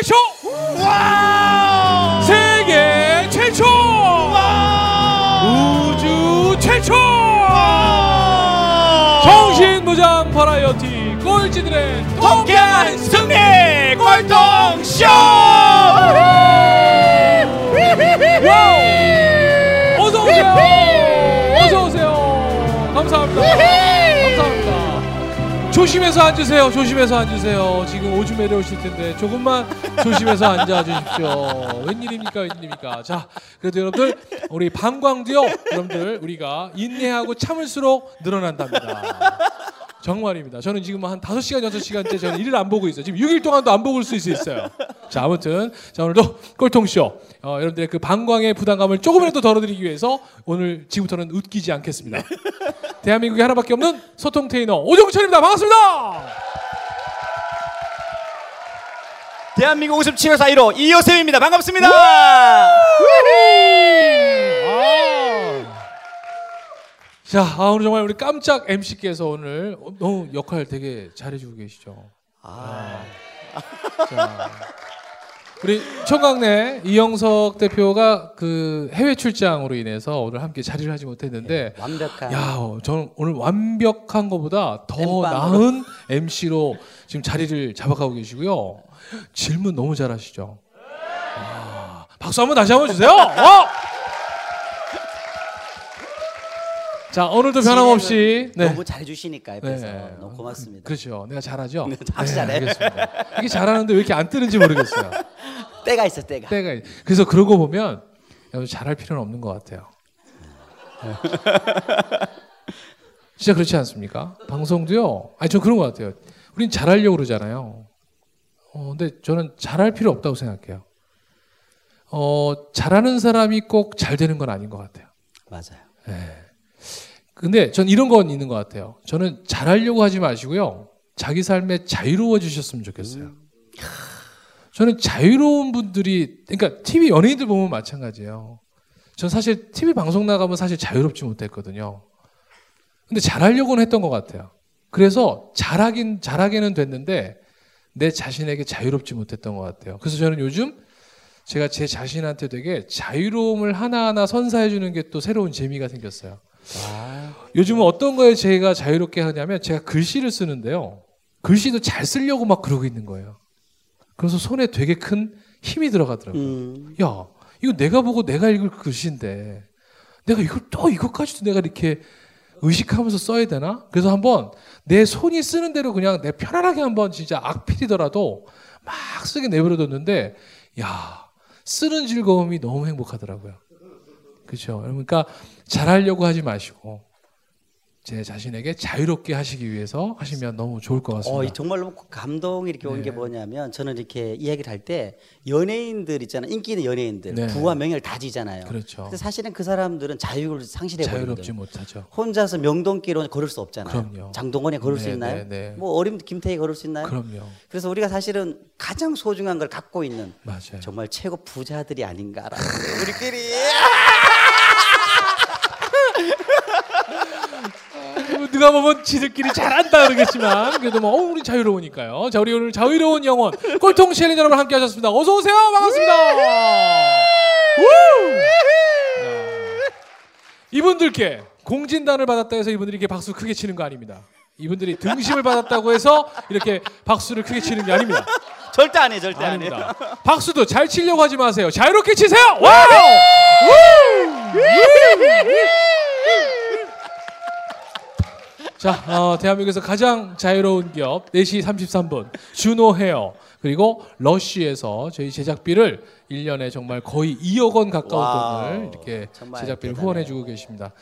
최초 와! 세계 최초 와! 우주 최초 와! 정신무장 버라이어티 꼴찌들의 통쾌한 승리 꼴통쇼! 조심해서 앉으세요. 조심해서 앉으세요. 지금 오줌 내려오실 텐데 조금만 조심해서 앉아 주십시오. 웬일입니까? 웬일입니까? 자, 그래도 여러분들 우리 방광두요. 여러분들 우리가 인내하고 참을수록 늘어난답니다. 정말입니다. 저는 지금 한 5시간, 6시간째 저는 일을 안 보고 있어요. 지금 6일 동안도 안 보고 있을 수 있어요. 자, 아무튼 자, 오늘도 꼴통쇼. 어, 여러분들의 그 방광의 부담감을 조금이라도 덜어드리기 위해서 오늘 지금부터는 웃기지 않겠습니다. 대한민국에 하나밖에 없는 소통 테이너 오정철입니다. 반갑습니다. 대한민국 웃음 치료 사이로 이효쌤입니다. 반갑습니다. 아. 자, 아, 오늘 정말 우리 깜짝 MC께서 오늘 너무 역할 되게 잘해주고 계시죠. 아, 자, 우리 청강래 이영석 대표가 그 해외 출장으로 인해서 오늘 함께 자리를 하지 못했는데 완벽한 야, 어, 저는 오늘 완벽한 것보다 더 엠빵으로. 나은 MC로 지금 자리를 잡아가고 계시고요. 질문 너무 잘하시죠. 아, 박수 한번 다시 한번 주세요. 어! 자, 오늘도 변함없이 네. 너무 잘해주시니까 옆에서 네. 너무 고맙습니다. 그렇죠. 내가 잘하죠. 네, 잘해. 알겠습니다. 이게 잘하는데 왜 이렇게 안 뜨는지 모르겠어요. 때가 있어 때가. 때가 있- 그래서 그러고 보면 잘할 필요는 없는 것 같아요. 진짜 그렇지 않습니까? 방송도요. 아니 저 그런 것 같아요. 우린 잘하려고 그러잖아요. 어, 근데 저는 잘할 필요 없다고 생각해요. 어, 잘하는 사람이 꼭 잘 되는 건 아닌 것 같아요. 맞아요. 근데 전 이런 건 있는 것 같아요. 저는 잘하려고 하지 마시고요. 자기 삶에 자유로워지셨으면 좋겠어요. 저는 자유로운 분들이, 그러니까 TV 연예인들 보면 마찬가지예요. 전 사실 TV 방송 나가면 사실 자유롭지 못했거든요. 근데 잘하려고는 했던 것 같아요. 그래서 잘하긴, 잘하게는 됐는데 내 자신에게 자유롭지 못했던 것 같아요. 그래서 저는 요즘 제가 제 자신한테 되게 자유로움을 하나하나 선사해 주는 게 또 새로운 재미가 생겼어요. 와. 요즘은 어떤 거에 제가 자유롭게 하냐면 제가 글씨를 쓰는데요. 글씨도 잘 쓰려고 막 그러고 있는 거예요. 그래서 손에 되게 큰 힘이 들어가더라고요. 음. 야, 이거 내가 보고 내가 읽을 글씨인데 내가 이걸 또 이것까지도 내가 이렇게 의식하면서 써야 되나? 그래서 한번 내 손이 쓰는 대로 그냥 내 편안하게 한번 진짜 악필이더라도 막 쓰게 내버려뒀는데 야, 쓰는 즐거움이 너무 행복하더라고요. 그렇죠. 그러니까 잘하려고 하지 마시고 제 자신에게 자유롭게 하시기 위해서 하시면 너무 좋을 것 같습니다. 어, 이 정말로 감동이 이렇게 온게 네. 뭐냐면 저는 이렇게 이야기를 할 때 연예인들 있잖아요. 인기 있는 연예인들 네. 부와 명예를 다지잖아요. 그렇죠. 근데 사실은 그 사람들은 자유를 상실해 자유롭지 버리거든요. 못하죠. 혼자서 명동길로 걸을 수 없잖아요. 그럼요. 장동건이 걸을 수 네, 있나요? 네, 네. 뭐 어린 김태희 걸을 수 있나요? 그럼요. 그래서 우리가 사실은 가장 소중한 걸 갖고 있는 맞아요. 정말 최고 부자들이 아닌가라는 우리끼리 누가 보면 지들끼리 잘한다 그러겠지만 그래도 뭐 어, 우리 자유로우니까요. 자 우리 오늘 자유로운 영혼 꼴통 challenger 여러분 함께 하셨습니다. 어서 오세요. 반갑습니다. 우! 야. 이분들께 공진단을 받았다 해서 이분들이 이렇게 박수 크게 치는 거 아닙니다. 이분들이 등심을 받았다고 해서 이렇게 박수를 크게 치는 게 아닙니다. 절대 안 해, 절대 안 해. 아닙니다. 박수도 잘 치려고 하지 마세요. 자유롭게 치세요. wow! 자, 어, 대한민국에서 가장 자유로운 기업 4시 33분 주노 헤어 그리고 러쉬에서 저희 제작비를 1년에 정말 거의 2억 원 가까운 wow. 돈을 이렇게 제작비를. 후원해 주고 계십니다.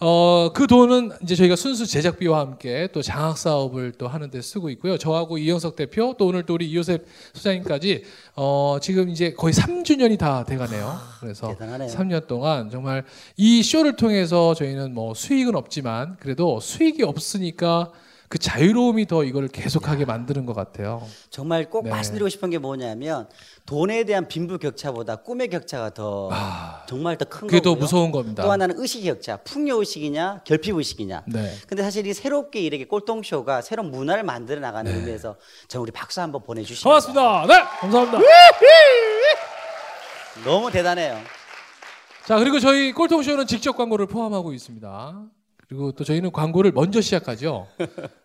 어, 그 돈은 이제 저희가 순수 제작비와 함께 또 장학 사업을 또 하는 데 쓰고 있고요. 저하고 이영석 대표 또 오늘 또 우리 이효셉 소장님까지 어, 지금 이제 거의 3주년이 다 돼 가네요. 그래서 대단하네요. 3년 동안 정말 이 쇼를 통해서 저희는 뭐 수익은 없지만 그래도 수익이 없으니까 그 자유로움이 더 이걸 계속하게 만드는 것 같아요. 정말 꼭 네. 말씀드리고 싶은 게 뭐냐면 돈에 대한 빈부 격차보다 꿈의 격차가 더 정말 더큰 아, 그게 더 거고요. 무서운 겁니다. 또 하나는 의식 격차, 풍요 의식이냐, 결핍 의식이냐. 네. 근데 사실 이 새롭게 이렇게 꼴통쇼가 새로운 문화를 만들어 나가는 의미에서 저 우리 박수 한번 보내주시면 고맙습니다. 네, 감사합니다. 너무 대단해요. 자 그리고 저희 꼴통쇼는 직접 광고를 포함하고 있습니다. 그리고 또 저희는 광고를 먼저 시작하죠.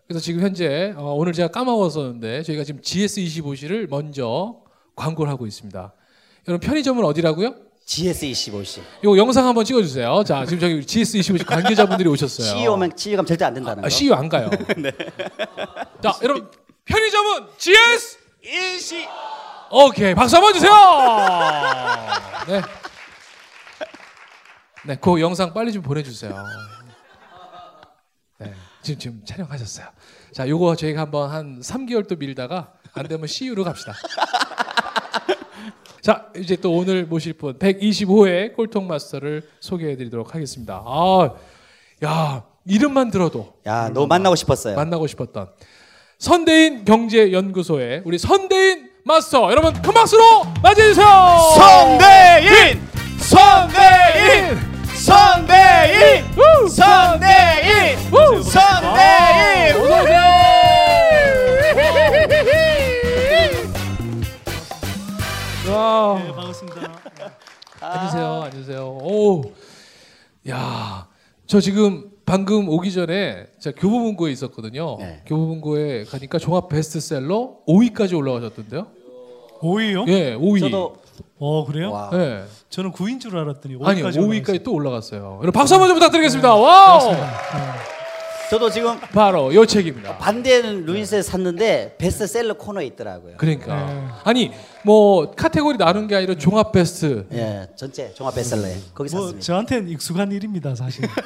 그래서 지금 현재 어, 오늘 제가 까먹었었는데 저희가 지금 GS25시를 먼저 광고를 하고 있습니다. 여러분 편의점은 어디라고요? GS25시. 요 영상 한번 찍어주세요. 자 지금 저기 GS25시 관계자분들이 오셨어요. CEO면 치유감 절대 안 된다는 아, 거. CEO 안 가요. 자 여러분 편의점은 GS 20 오케이 박수 한번 주세요. 네. 네, 그 영상 빨리 좀 보내주세요. 네, 지금 지금 촬영하셨어요. 자, 요거 저희가 한번 한 3개월 또 밀다가 안 되면 CU로 갑시다. 자, 이제 또 오늘 모실 분 125회 꼴통 마스터를 소개해 드리도록 하겠습니다. 아, 야 이름만 들어도 야, 너 만나고 싶었어요. 만나고 싶었던 선대인 경제연구소의 우리 선대인 마스터 여러분 큰 박수로 맞이해 주세요. 선대인 선대인 선대인 우! 선대인 우! 선대인 야, 저 지금 방금 오기 전에 제가 교보문고에 있었거든요. 네. 교보문고에 가니까 종합 베스트셀러 5위까지 올라가셨던데요? 5위요? 예, 5위. 저도 어 그래요? 와. 예. 저는 9위인 줄 알았더니 5위까지 아니요, 5위까지 올라갔어요. 또 올라갔어요. 여러분 박수 한번 좀 부탁드리겠습니다. wow. 저도 지금 바로 요 책입니다. 반디앤루니스에 샀는데 베스트셀러 코너에 있더라고요. 그러니까 네. 아니 뭐 카테고리 나눈 게 아니라 종합 베스트. 예, 전체 종합 베스트셀러에 거기 뭐 샀습니다. 저한테는 익숙한 일입니다, 사실.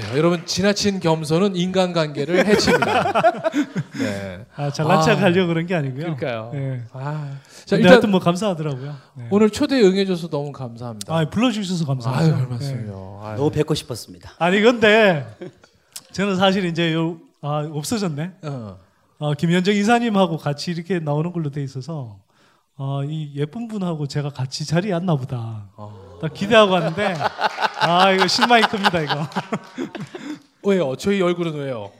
맞아요. 여러분 지나친 겸손은 인간관계를 해칩니다. 네. 아, 잘난 아, 척하려고 그런 게 아니고요. 그러니까요. 네. 아, 자 일단 하여튼 뭐 감사하더라고요. 네. 오늘 초대 응해줘서 너무 감사합니다. 아, 불러주셔서 아유, 감사하죠. 별 네. 말씀이요. 아유. 너무 뵙고 싶었습니다. 아니 근데 저는 사실 이제 요, 아, 없어졌네. 어. 어, 김현정 이사님하고 같이 이렇게 나오는 걸로 돼 있어서 어, 이 예쁜 분하고 제가 같이 자리에 앉나 보다. 어. 딱 기대하고 왔는데 아 이거 실망이 큽니다 이거. 왜요? 저희 얼굴은 왜요?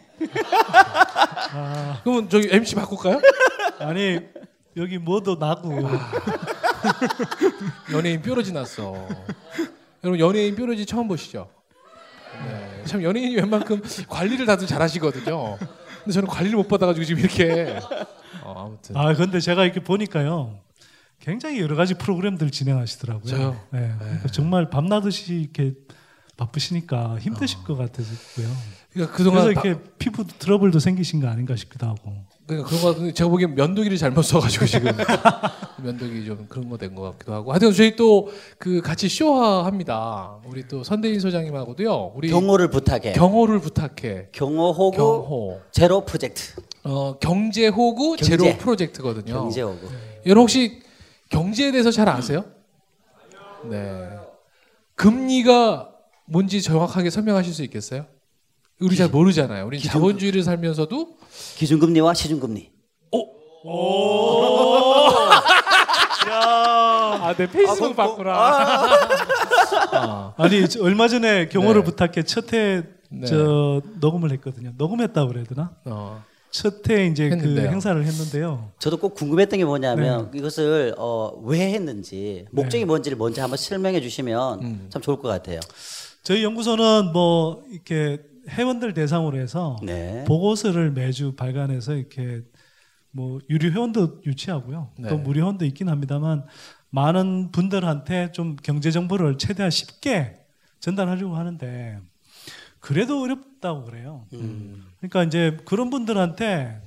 아, 그러면 저기 MC 바꿀까요? 아니 여기 뭐도 나고 연예인 뾰루지 났어. 여러분 연예인 뾰루지 처음 보시죠? 네. 참 연예인이 웬만큼 관리를 다들 잘하시거든요. 근데 저는 관리를 못 받아가지고 지금 이렇게 어, 아무튼 아 근데 제가 이렇게 보니까요 굉장히 여러 가지 프로그램들 진행하시더라고요. 저요? 네, 그러니까 정말 밤낮없이 이렇게 바쁘시니까 힘드실 것 같았고요. 그러니까 그래서 그동안 바- 이렇게 피부 트러블도 생기신 거 아닌가 싶기도 하고. 그러니까 그런 거 같은데 제가 보기엔 면도기를 잘못 써가지고 지금 면도기 좀 그런 거 된 것 같기도 하고 하여튼 저희 또 그 같이 쇼합니다 우리 또 선대인 소장님하고도요 우리 경호를 부탁해. 경호를 부탁해 경호 호구 경호 제로 프로젝트. 어 경제 호구 경제. 제로 프로젝트거든요 경제 호구. 여러분 혹시 경제에 대해서 잘 아세요? 네 금리가 뭔지 정확하게 설명하실 수 있겠어요? 우리 잘 모르잖아요. 우리 기준- 자본주의를 살면서도 기준금리와 시중금리. 아, 내 페이스북 봤구나. 아, 아니 저 얼마 전에 경호를 네. 부탁해 첫회 네. 저 녹음을 했거든요. 녹음했다고 그래야 되나? 어. 첫회 이제 했는데요. 그 행사를 했는데요. 저도 꼭 궁금했던 게 뭐냐면 네. 이것을 어, 왜 했는지 목적이 뭔지를 먼저 한번 설명해 주시면 음. 참 좋을 것 같아요. 저희 연구소는 뭐 이렇게 회원들 대상으로 해서 네. 보고서를 매주 발간해서 이렇게 뭐 유료 회원도 유치하고요. 네. 또 무료 회원도 있긴 합니다만 많은 분들한테 좀 경제 정보를 최대한 쉽게 전달하려고 하는데 그래도 어렵다고 그래요. 음. 그러니까 이제 그런 분들한테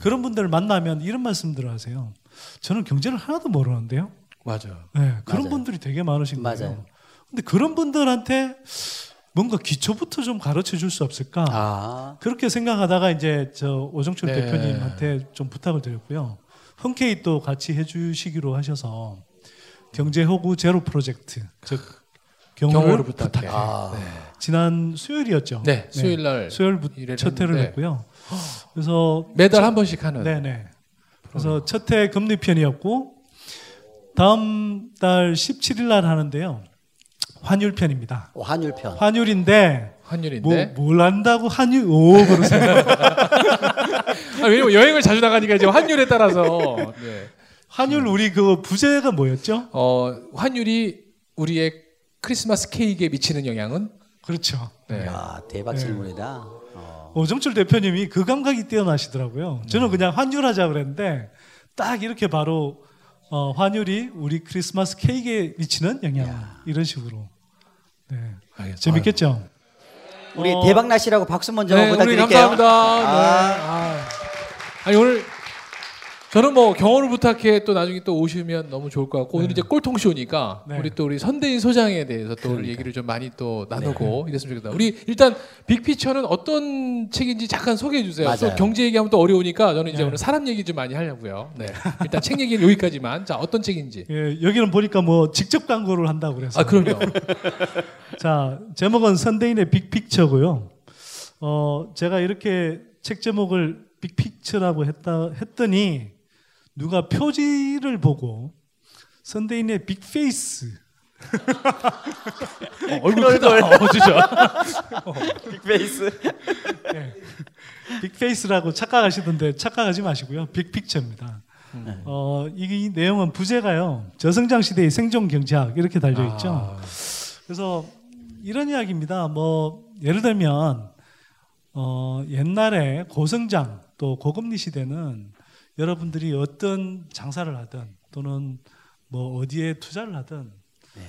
그런 분들을 만나면 이런 말씀들을 하세요. 저는 경제를 하나도 모르는데요. 맞아요. 네, 그런 맞아요. 분들이 되게 많으신 거예요. 맞아요. 근데 그런 분들한테 뭔가 기초부터 좀 가르쳐 줄 수 없을까? 아, 그렇게 생각하다가 이제 저 오정철 네. 대표님한테 좀 부탁을 드렸고요. 흔쾌히 또 같이 해주시기로 하셔서 경제 호구 제로 프로젝트 즉 경호를, 경호를 부탁해. 아. 지난 수요일이었죠. 네, 수요일 날 수요일 첫 회를 했고요. 그래서 매달 한 번씩 하는. 네 네. 그래서 첫 회 금리 편이었고 다음 달 17일 날 하는데요. 환율 편입니다. 오, 한율편. 환율인데 뭐, 환율인데. 뭘 안다고 환율 오 그러세요. 아, 왜냐면 여행을 자주 나가니까 이제 환율에 따라서. 네. 환율 우리 그 부제가 뭐였죠? 어, 환율이 우리의 크리스마스 케이크에 미치는 영향은 그렇죠. 네. 아, 대박 질문이다. 어. 오정철 대표님이 그 감각이 뛰어나시더라고요. 저는 그냥 환율하자 그랬는데 딱 이렇게 바로 어, 환율이 우리 크리스마스 케이크에 미치는 영향 이런 식으로. 네. 알겠습니다. 재밌겠죠? 우리 어. 대박 나시라고 박수 먼저 네, 부탁드릴게요. 감사합니다. 네. 아. 아. 아니 오늘 저는 뭐 경호를 부탁해 또 나중에 또 오시면 너무 좋을 것 같고 오늘 이제 꼴통쇼니까 네. 우리 또 우리 선대인 소장에 대해서 또 오늘 얘기를 좀 많이 또 나누고 이랬으면 좋겠다. 우리 일단 빅피처는 어떤 책인지 잠깐 소개해 주세요. 또 맞아요. 경제 얘기하면 또 어려우니까 저는 이제 네. 오늘 사람 얘기 좀 많이 하려고요. 네. 일단 책 얘기는 여기까지만. 자 어떤 책인지. 예, 여기는 보니까 뭐 직접 광고를 한다고 그래서. 아 그럼요. 자, 제목은 선대인의 빅픽처고요. 어, 제가 이렇게 책 제목을 빅픽처라고 했다 했더니 누가 표지를 보고 선대인의 빅페이스 어, 얼굴 크다. 어, 진짜. 빅페이스. 빅페이스라고 착각하시던데 착각하지 마시고요. 빅픽처입니다. 어, 이, 이 내용은 부제가요. 저성장 시대의 생존 경제학 이렇게 달려 있죠. 아, 그래서 이런 이야기입니다. 뭐 예를 들면 어, 옛날에 고성장 또 고금리 시대는 여러분들이 어떤 장사를 하든 또는 뭐 어디에 투자를 하든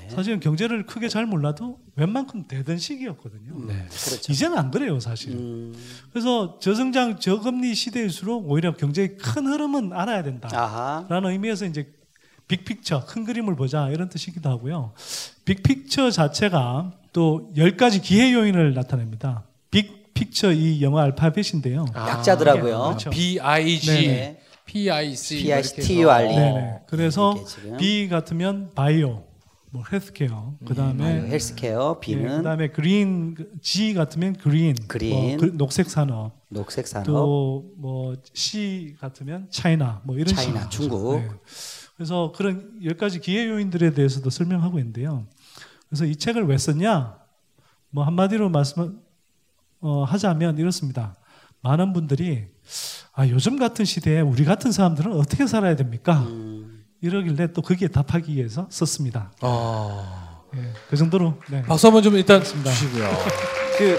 사실은 경제를 크게 잘 몰라도 웬만큼 되던 시기였거든요. 네. 그렇죠. 이제는 안 그래요, 사실. 음, 그래서 저성장 저금리 시대일수록 오히려 경제의 큰 흐름은 알아야 된다. 아하. 라는 의미에서 이제 빅픽처 큰 그림을 보자 이런 뜻이기도 하고요. 빅픽처 자체가 또 10가지 기회 요인을 나타냅니다. 빅픽처 이 영어 알파벳인데요. 아, 약자더라고요. 그렇죠. B I G 네네. P I C P I C T U R E. 네네. 그래서. B 같으면 바이오, 뭐 헬스케어, 그 다음에 헬스케어, B는 그 다음에 그린, G 같으면 그린, 그린. 뭐 그- 녹색 산업, 녹색 산업, 또 뭐 C 같으면 차이나, 뭐 이런 차이나. 중국. 네. 그래서 그런 열 가지 기회 요인들에 대해서도 설명하고 있는데요. 그래서 이 책을 왜 썼냐? 뭐 한마디로 말씀 어, 하자면 이렇습니다. 많은 분들이 아, 요즘 같은 시대에 우리 같은 사람들은 어떻게 살아야 됩니까? 음, 이러길래 또 거기에 답하기 위해서 썼습니다. 아. 예, 그 정도로 네. 박수 한번 좀 일단 주시고요. 그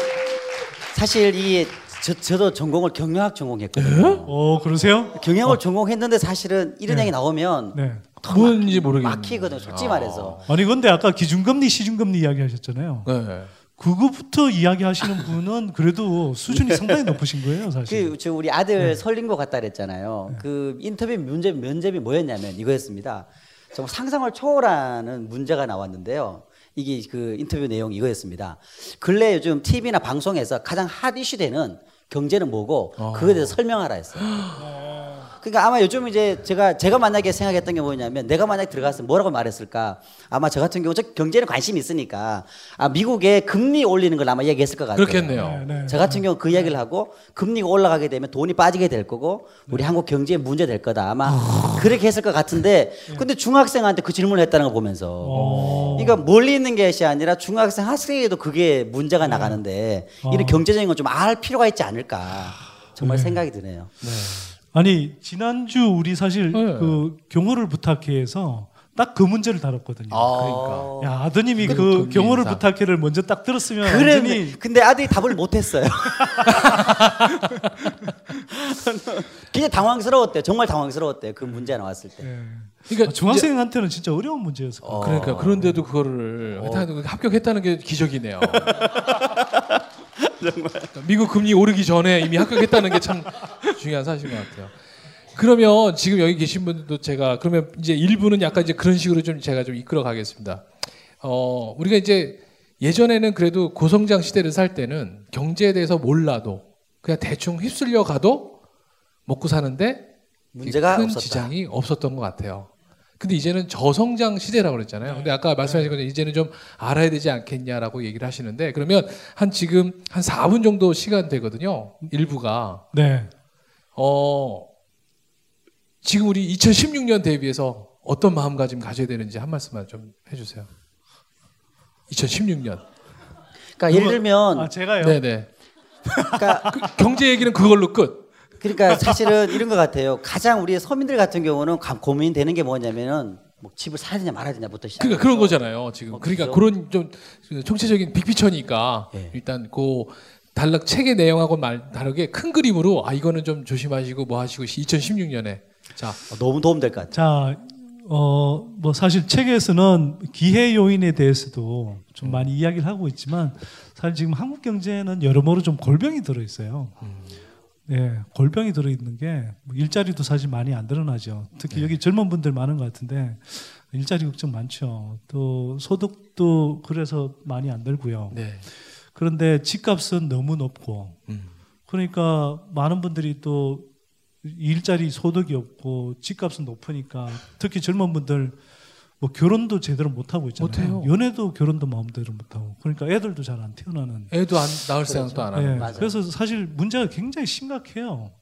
사실 이 저, 저도 전공을 경영학 전공했거든요. 어 그러세요? 경영을 전공했는데 사실은 이런 네. 얘기 나오면 네. 뭔지 모르겠네요. 막히거든, 솔직히 말해서. 아니 근데 아까 기준금리, 시중금리 이야기하셨잖아요. 네. 그거부터 이야기하시는 분은 그래도 수준이 상당히 높으신 거예요, 사실. 그, 저 우리 아들 설린 것 같다 그랬잖아요. 그 인터뷰 문제, 면접이 뭐였냐면 이거였습니다. 정말 상상을 초월하는 문제가 나왔는데요. 이게 그 인터뷰 내용이 이거였습니다. 근래 요즘 TV나 방송에서 가장 핫 이슈 되는 경제는 뭐고 그거에 대해서 설명하라 했어요. 그러니까 아마 요즘 이제 제가 제가 만약에 생각했던 게 뭐냐면 내가 만약에 들어갔으면 뭐라고 말했을까? 아마 저 같은 경우 저 경제는 관심이 있으니까 아 미국에 금리 올리는 걸 아마 얘기했을 것 같아요. 그렇겠네요. 네, 네. 저 같은 경우 그 이야기를 하고 금리가 올라가게 되면 돈이 빠지게 될 거고 우리 한국 경제에 문제 될 거다 아마 그렇게 했을 것 같은데 근데 중학생한테 그 질문을 했다는 거 보면서 어. 그러니까 멀리 있는 것이 아니라 중학생 학생에도 그게 문제가 나가는데 이런 어. 경제적인 건 좀 알 필요가 있지 않을까 정말 생각이 드네요. 아니 지난주 우리 사실 네. 그 경호를 부탁해에서 딱 그 문제를 다뤘거든요. 그러니까. 야 아드님이 그, 그 경호를. 부탁해를 먼저 딱 들었으면 그래 완전히 근데 아들이 답을 못했어요. 굉장히 당황스러웠대요. 정말 당황스러웠대요. 그 문제 나왔을 때. 예. 그러니까 아, 중학생한테는 진짜 어려운 문제였을 거예요. 그러니까 그런데도 그거를 하여튼 합격했다는 게 기적이네요. 미국 금리 오르기 전에 이미 합격했다는 게 참 중요한 사실인 것 같아요. 그러면 지금 여기 계신 분들도 제가 그러면 이제 일부는 약간 이제 그런 식으로 좀 제가 좀 이끌어 가겠습니다. 어, 우리가 이제 예전에는 그래도 고성장 시대를 살 때는 경제에 대해서 몰라도 그냥 대충 휩쓸려 가도 먹고 사는데 문제가 큰 없었다. 지장이 없었던 것 같아요. 근데 이제는 저성장 시대라고 그랬잖아요. 근데 아까 말씀하신 것처럼 이제는 좀 알아야 되지 않겠냐라고 얘기를 하시는데 그러면 한 지금 한 4분 정도 시간 되거든요. 일부가 네. 어 지금 우리 2016년 대비해서 어떤 마음가짐 가져야 되는지 한 말씀만 좀 해주세요. 2016년. 그러니까 예를 들면 아 제가요. 네네. 그러니까 그 경제 얘기는 그걸로 끝. 그러니까 사실은 이런 것 같아요. 가장 우리 서민들 같은 경우는 감- 고민되는 게 뭐냐면은 뭐 집을 사야 되냐 말아야 되냐부터 시작. 그러니까 그런 거잖아요. 지금 어, 그러니까 그죠? 그런 좀 총체적인 빅피처니까 예. 일단 그 단락 책의 내용하고 말 다르게 큰 그림으로 아 이거는 좀 조심하시고 뭐 하시고 2016년에 자 어, 너무 도움 될 것 같아요. 자, 어, 뭐 사실 책에서는 기회 요인에 대해서도 좀 많이 이야기를 하고 있지만 사실 지금 한국 경제는 여러모로 좀 골병이 들어 있어요. 네, 골병이 들어 있는 게뭐 일자리도 사실 많이 안 드러나죠. 특히 여기 젊은 분들 많은 것 같은데 일자리 걱정 많죠. 또 소득도 그래서 많이 안 들고요. 네. 그런데 집값은 너무 높고 음. 그러니까 많은 분들이 또 일자리 소득이 없고 집값은 높으니까 특히 젊은 분들 뭐 결혼도 제대로 못 하고 있잖아요. 못해요. 연애도 결혼도 마음대로 못 하고 그러니까 애들도 잘 안 태어나는. 애도 안 낳을 생각도 안 하는. 예, 맞아요. 그래서 사실 문제가 굉장히 심각해요.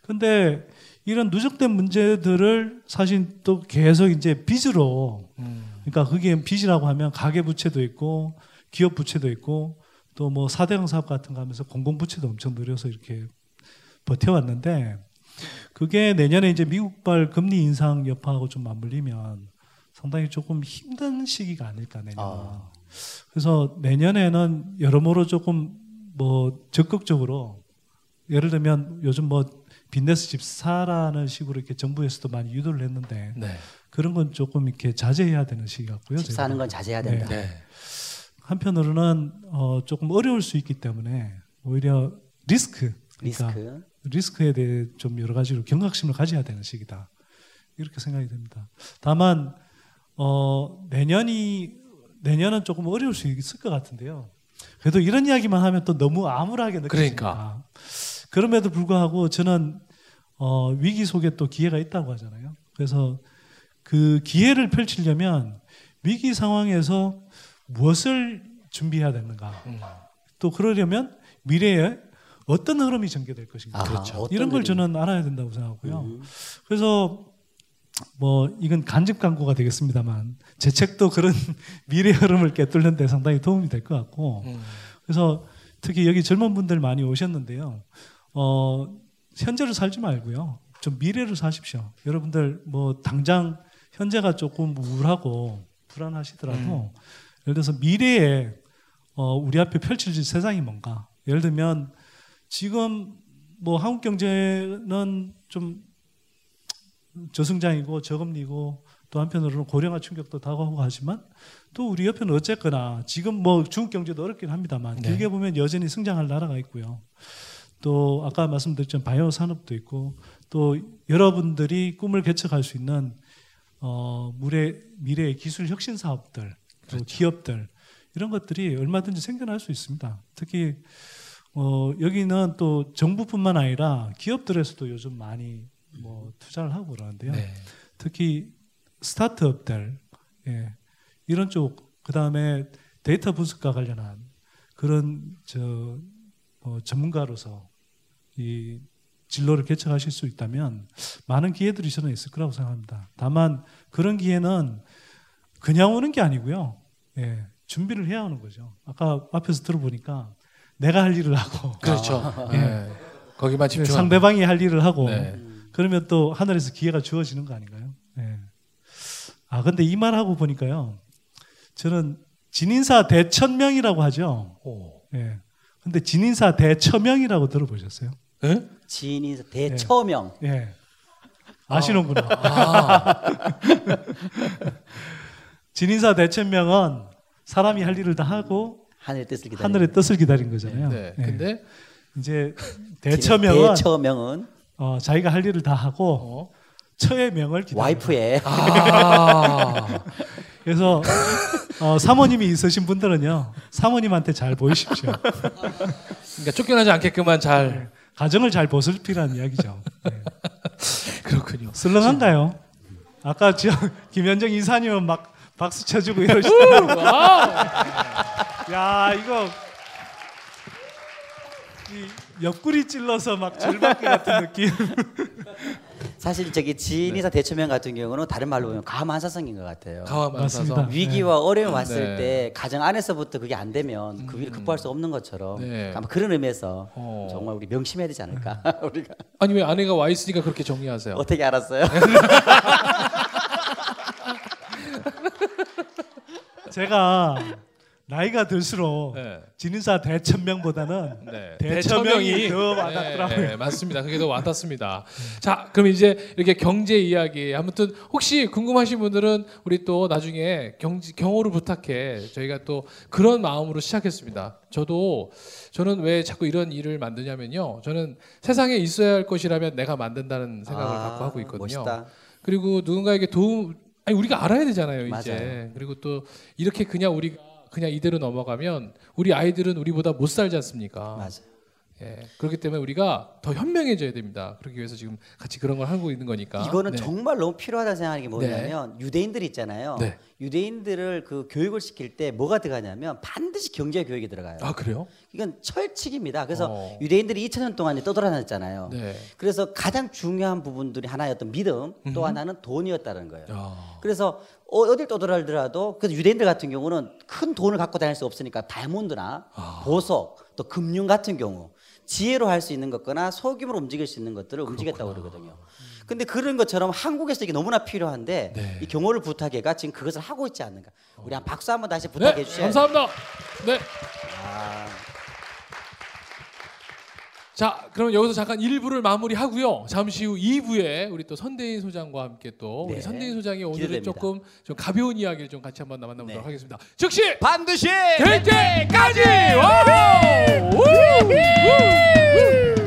근데 이런 누적된 문제들을 사실 또 계속 이제 빚으로 음. 그러니까 그게 빚이라고 하면 가계 부채도 있고 기업 부채도 있고 또 뭐 사대강 사업 같은 거 하면서 공공 부채도 엄청 늘려서 이렇게 버텨왔는데 그게 내년에 이제 미국발 금리 인상 여파하고 좀 맞물리면 상당히 조금 힘든 시기가 아닐까 내년. 아. 그래서 내년에는 여러모로 조금 뭐 적극적으로 예를 들면 요즘 뭐 빚내서 집 사라는 식으로 이렇게 정부에서도 많이 유도를 했는데 네. 그런 건 조금 이렇게 자제해야 되는 시기 같고요. 집 사는 건 자제해야 된다. 네. 한편으로는 어, 조금 어려울 수 있기 때문에 오히려 리스크, 그러니까 리스크. 리스크에 대해 좀 여러 가지로 경각심을 가져야 되는 시기다. 이렇게 생각이 됩니다. 다만 어, 내년이 내년은 조금 어려울 수 있을 것 같은데요. 그래도 이런 이야기만 하면 또 너무 암울하게 느껴지니까. 그러니까. 그럼에도 불구하고 저는 어, 위기 속에 또 기회가 있다고 하잖아요. 그래서 그 기회를 펼치려면 위기 상황에서 무엇을 준비해야 되는가. 음. 또 그러려면 미래에 어떤 흐름이 전개될 것인가. 아하, 그렇죠. 이런 걸? 저는 알아야 된다고 생각하고요. 음. 그래서 뭐 이건 간접 광고가 되겠습니다만 제 책도 그런 미래 흐름을 꿰뚫는 데 상당히 도움이 될 것 같고 음. 그래서 특히 여기 젊은 분들 많이 오셨는데요. 어, 현재를 살지 말고요. 좀 미래를 사십시오. 여러분들 뭐 당장 현재가 조금 우울하고 불안하시더라도 예를 들어서 미래에 어, 우리 앞에 펼쳐질 세상이 뭔가. 예를 들면 지금 뭐 한국 경제는 좀 저승장이고 저금리고 또 한편으로는 고령화 충격도 다가오고 하지만 또 우리 옆에는 어쨌거나 지금 뭐 중국 경제도 어렵긴 합니다만 네. 길게 보면 여전히 성장할 나라가 있고요. 또 아까 말씀드렸지만 바이오 산업도 있고 또 여러분들이 꿈을 개척할 수 있는 어 미래 미래의 기술 혁신 사업들, 또 기업들 이런 것들이 얼마든지 생겨날 수 있습니다. 특히 어 여기는 또 정부뿐만 아니라 기업들에서도 요즘 많이 뭐 투자를 하고 그러는데요. 네. 특히 스타트업들 예, 이런 쪽 그다음에 데이터 분석과 관련한 그런 저 어, 전문가로서 이 진로를 개척하실 수 있다면 많은 기회들이 저는 있을 거라고 생각합니다. 다만 그런 기회는 그냥 오는 게 아니고요. 예, 준비를 해야 하는 거죠. 아까 앞에서 들어보니까 내가 할 일을 하고 그렇죠. 예. 네. 거기만 집중. 상대방이 할 일을 하고 네. 그러면 또 하늘에서 기회가 주어지는 거 아닌가요? 예. 아 근데 이 말 하고 보니까요. 저는 진인사 대천명이라고 하죠. 오. 예. 근데 진인사 대처명이라고 들어보셨어요? 네? 지인이 대처명. 예. 아시는구나. 아, 진인사 대천명은 사람이 할 일을 다 하고 하늘의 뜻을 기다리는. 하늘의 뜻을 기다린 거잖아요. 네. 예. 근데 이제 대처명은 대처명은 어, 자기가 할 일을 다 하고 어. 처의 명을 기다려. 와이프의 아. 그래서 어, 사모님이 있으신 분들은요 사모님한테 잘 보이십시오. 그러니까 쫓겨나지 않게끔만 잘 가정을 잘 보살피라는 이야기죠. 네. 그렇군요. 썰렁한가요? 아까 저 김현정 이사님은 막 박수 쳐주고 이러시더라고요. 야 이거 이 옆구리 찔러서 막 절박기 같은 느낌. 사실 저기 지인이사 대처명 같은 경우는 다른 말로 보면 가만사성인 것 같아요. 만사서. 위기와 어려움이 왔을 네. 음. 때 가정 안에서부터 그게 안 되면 그 위를 극복할 수 없는 것처럼 네. 아마 그런 의미에서 어. 정말 우리 명심해야 되지 않을까 우리가 아니 왜 아내가 와 있으니까 그렇게 정리하세요? 어떻게 알았어요? 제가 나이가 들수록 네. 진인사 대천명보다는 네. 대처명이 더 와닿더라고요. 네, 네, 맞습니다. 그게 더 와닿습니다. 자, 그럼 이제 이렇게 경제 이야기 아무튼 혹시 궁금하신 분들은 우리 또 나중에 경 경호를 부탁해 저희가 또 그런 마음으로 시작했습니다. 저도 저는 왜 자꾸 이런 일을 만드냐면요. 저는 세상에 있어야 할 것이라면 내가 만든다는 생각을 아, 갖고 하고 있거든요. 멋있다. 그리고 누군가에게 도움 아니 우리가 알아야 되잖아요 이제 맞아요. 그리고 또 이렇게 그냥 우리가 그냥 이대로 넘어가면 우리 아이들은 우리보다 못 살지 않습니까? 맞아. 예, 그렇기 때문에 우리가 더 현명해져야 됩니다. 그러기 위해서 지금 같이 그런 걸 하고 있는 거니까. 이거는 네. 정말 너무 필요하다는 생각하는 게 뭐냐면 유대인들 있잖아요. 네. 유대인들을 그 교육을 시킬 때 뭐가 들어가냐면 반드시 경제 교육이 들어가요. 아 그래요? 이건 철칙입니다. 그래서 어. 유대인들이 2000년 동안 떠돌아다녔잖아요. 네. 그래서 가장 중요한 부분들이 하나였던 믿음, 또 하나는 돈이었다는 거예요. 아, 그래서 어- 어딜 떠돌아들어도 그래서 유대인들 같은 경우는 큰 돈을 갖고 다닐 수 없으니까 다이몬드나 아. 보석, 또 금융 같은 경우 지혜로 할 수 있는 것거나 소규모로 움직일 수 있는 것들을 움직였다고 그러거든요. 근데 그런 것처럼 한국에서 이게 너무나 필요한데 네. 이 경호를 부탁해가 지금 그것을 하고 있지 않는가. 우리 한 박수 한번 다시 네, 부탁해 주셔야 감사합니다. 네. 아, 자, 그럼 여기서 잠깐 1부를 마무리하고요. 잠시 후 2부에 우리 또 선대인 소장과 함께 또 우리 네. 선대인 소장이 오늘은 기대됩니다. 조금 좀 가벼운 이야기를 좀 같이 한번 만나보도록 네. 하겠습니다. 즉시 반드시 될 때까지! 와우! 우! 우! 우!